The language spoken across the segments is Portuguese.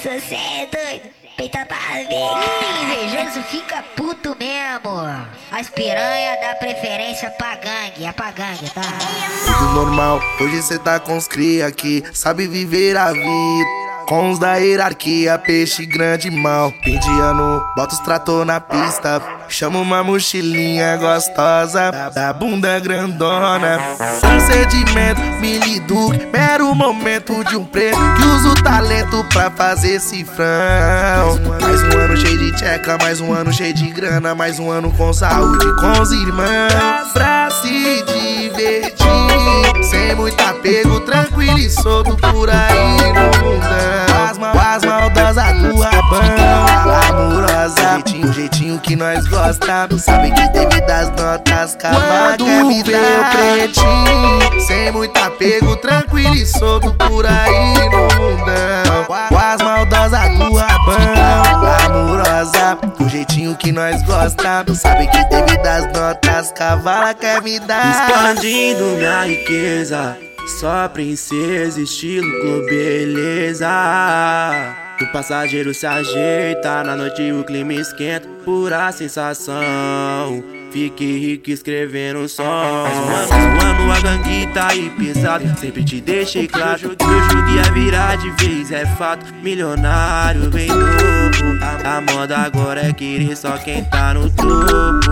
isso, cê é doido. Peita pra ver. Invejoso fica puto mesmo. As piranha dá preferência pra gangue, é pra gangue, tá? Tudo normal, hoje cê tá com os cria aqui, sabe viver a vida. Com os da hierarquia, peixe grande mal. Pindiano, bota os trator na pista. Chama uma mochilinha gostosa, da bunda grandona. Procedimento, miliduque, mero momento de um preto que usa o talento pra fazer cifrão. Mais um ano cheio de tcheca, mais um ano cheio de grana, mais um ano com saúde com os irmãos. Apego, tranquilo e solto por aí no mundão. As maldosas do rabão, amorosa. Jeitinho, jeitinho que nós gostamos. Sabe que teve das notas, calma quer me dar pretinho. Sem muito apego, tranquilo e solto por aí que nós gostamos. Sabe que teve das notas, cavala quer me dar. Expandindo minha riqueza. Só princesa, estilo globeleza. O passageiro se ajeita, na noite o clima esquenta, pura sensação. Fique rico escrevendo som. Ano, a gangue tá aí pesado. Sempre te deixei claro que o jogo ia virar de vez, é fato. Milionário bem novo. A, a moda agora é querer só quem tá no topo.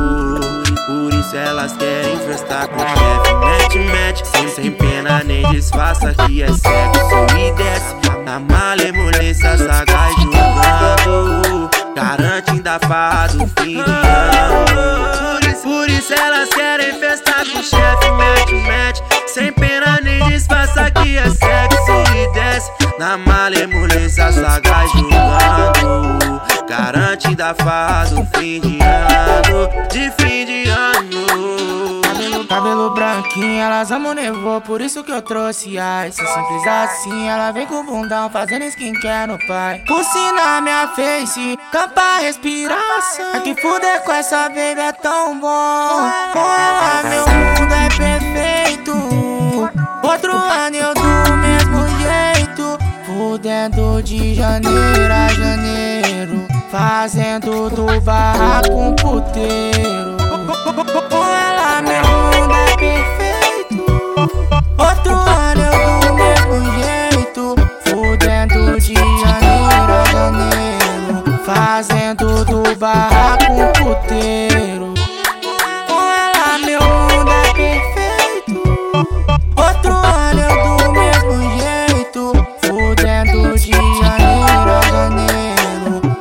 Por isso elas querem festar com o chefe. Mete, mete, sem, sem pena nem disfarça que é sexo e desce. Na malemolência sagaz julgando. Garante ainda faz o fim de ano. Por isso elas querem festar com o chefe. Na malemolência sagaz julgando. Garante ainda faz o fim de ano. De fim de ano. Cabelo, cabelo branquinho, elas amam nevô, por isso que eu trouxe ice. Simples assim, ela vem com bundão fazendo skincare no pai. Pulsina minha face, campa respiração. É que fuder com essa baby é tão bom. Com ela meu mundo é perfeito. Outro ano eu jeito. Fudendo de janeiro a janeiro. Fazendo do barraco um puteiro. Com ela meu mundo é perfeito. Outro ano eu do mesmo jeito. Fudendo de janeiro a janeiro. Fazendo do barraco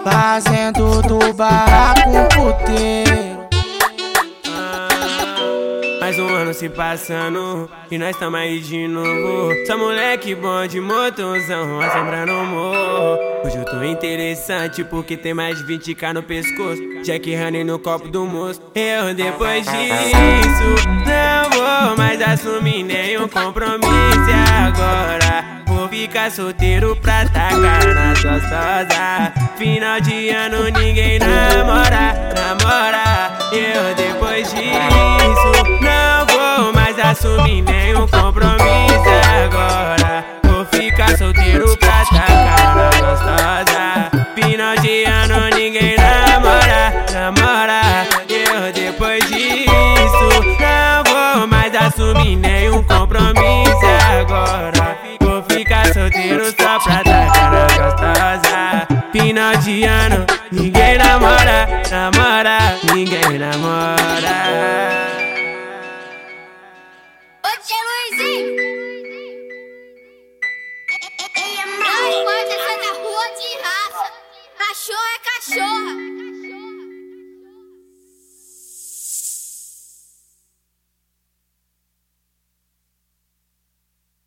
Fazendo do barraco um puteiro. Mais um ano se passando e nós tamo aí de novo. Só moleque bom de motorzão, assombrando o morro. Hoje eu tô interessante porque tem mais de 20k no pescoço. Jack Honey no copo do moço. Eu depois disso não vou mais assumir nenhum compromisso agora. Vou ficar solteiro pra tacar na gostosa. Final de ano ninguém namora, namora. Eu depois disso não vou mais assumir nenhum compromisso agora. Vou ficar solteiro pra tacar na gostosa. final de ano, ninguém namora, namora, ninguém namora. Cachorro é cachorro.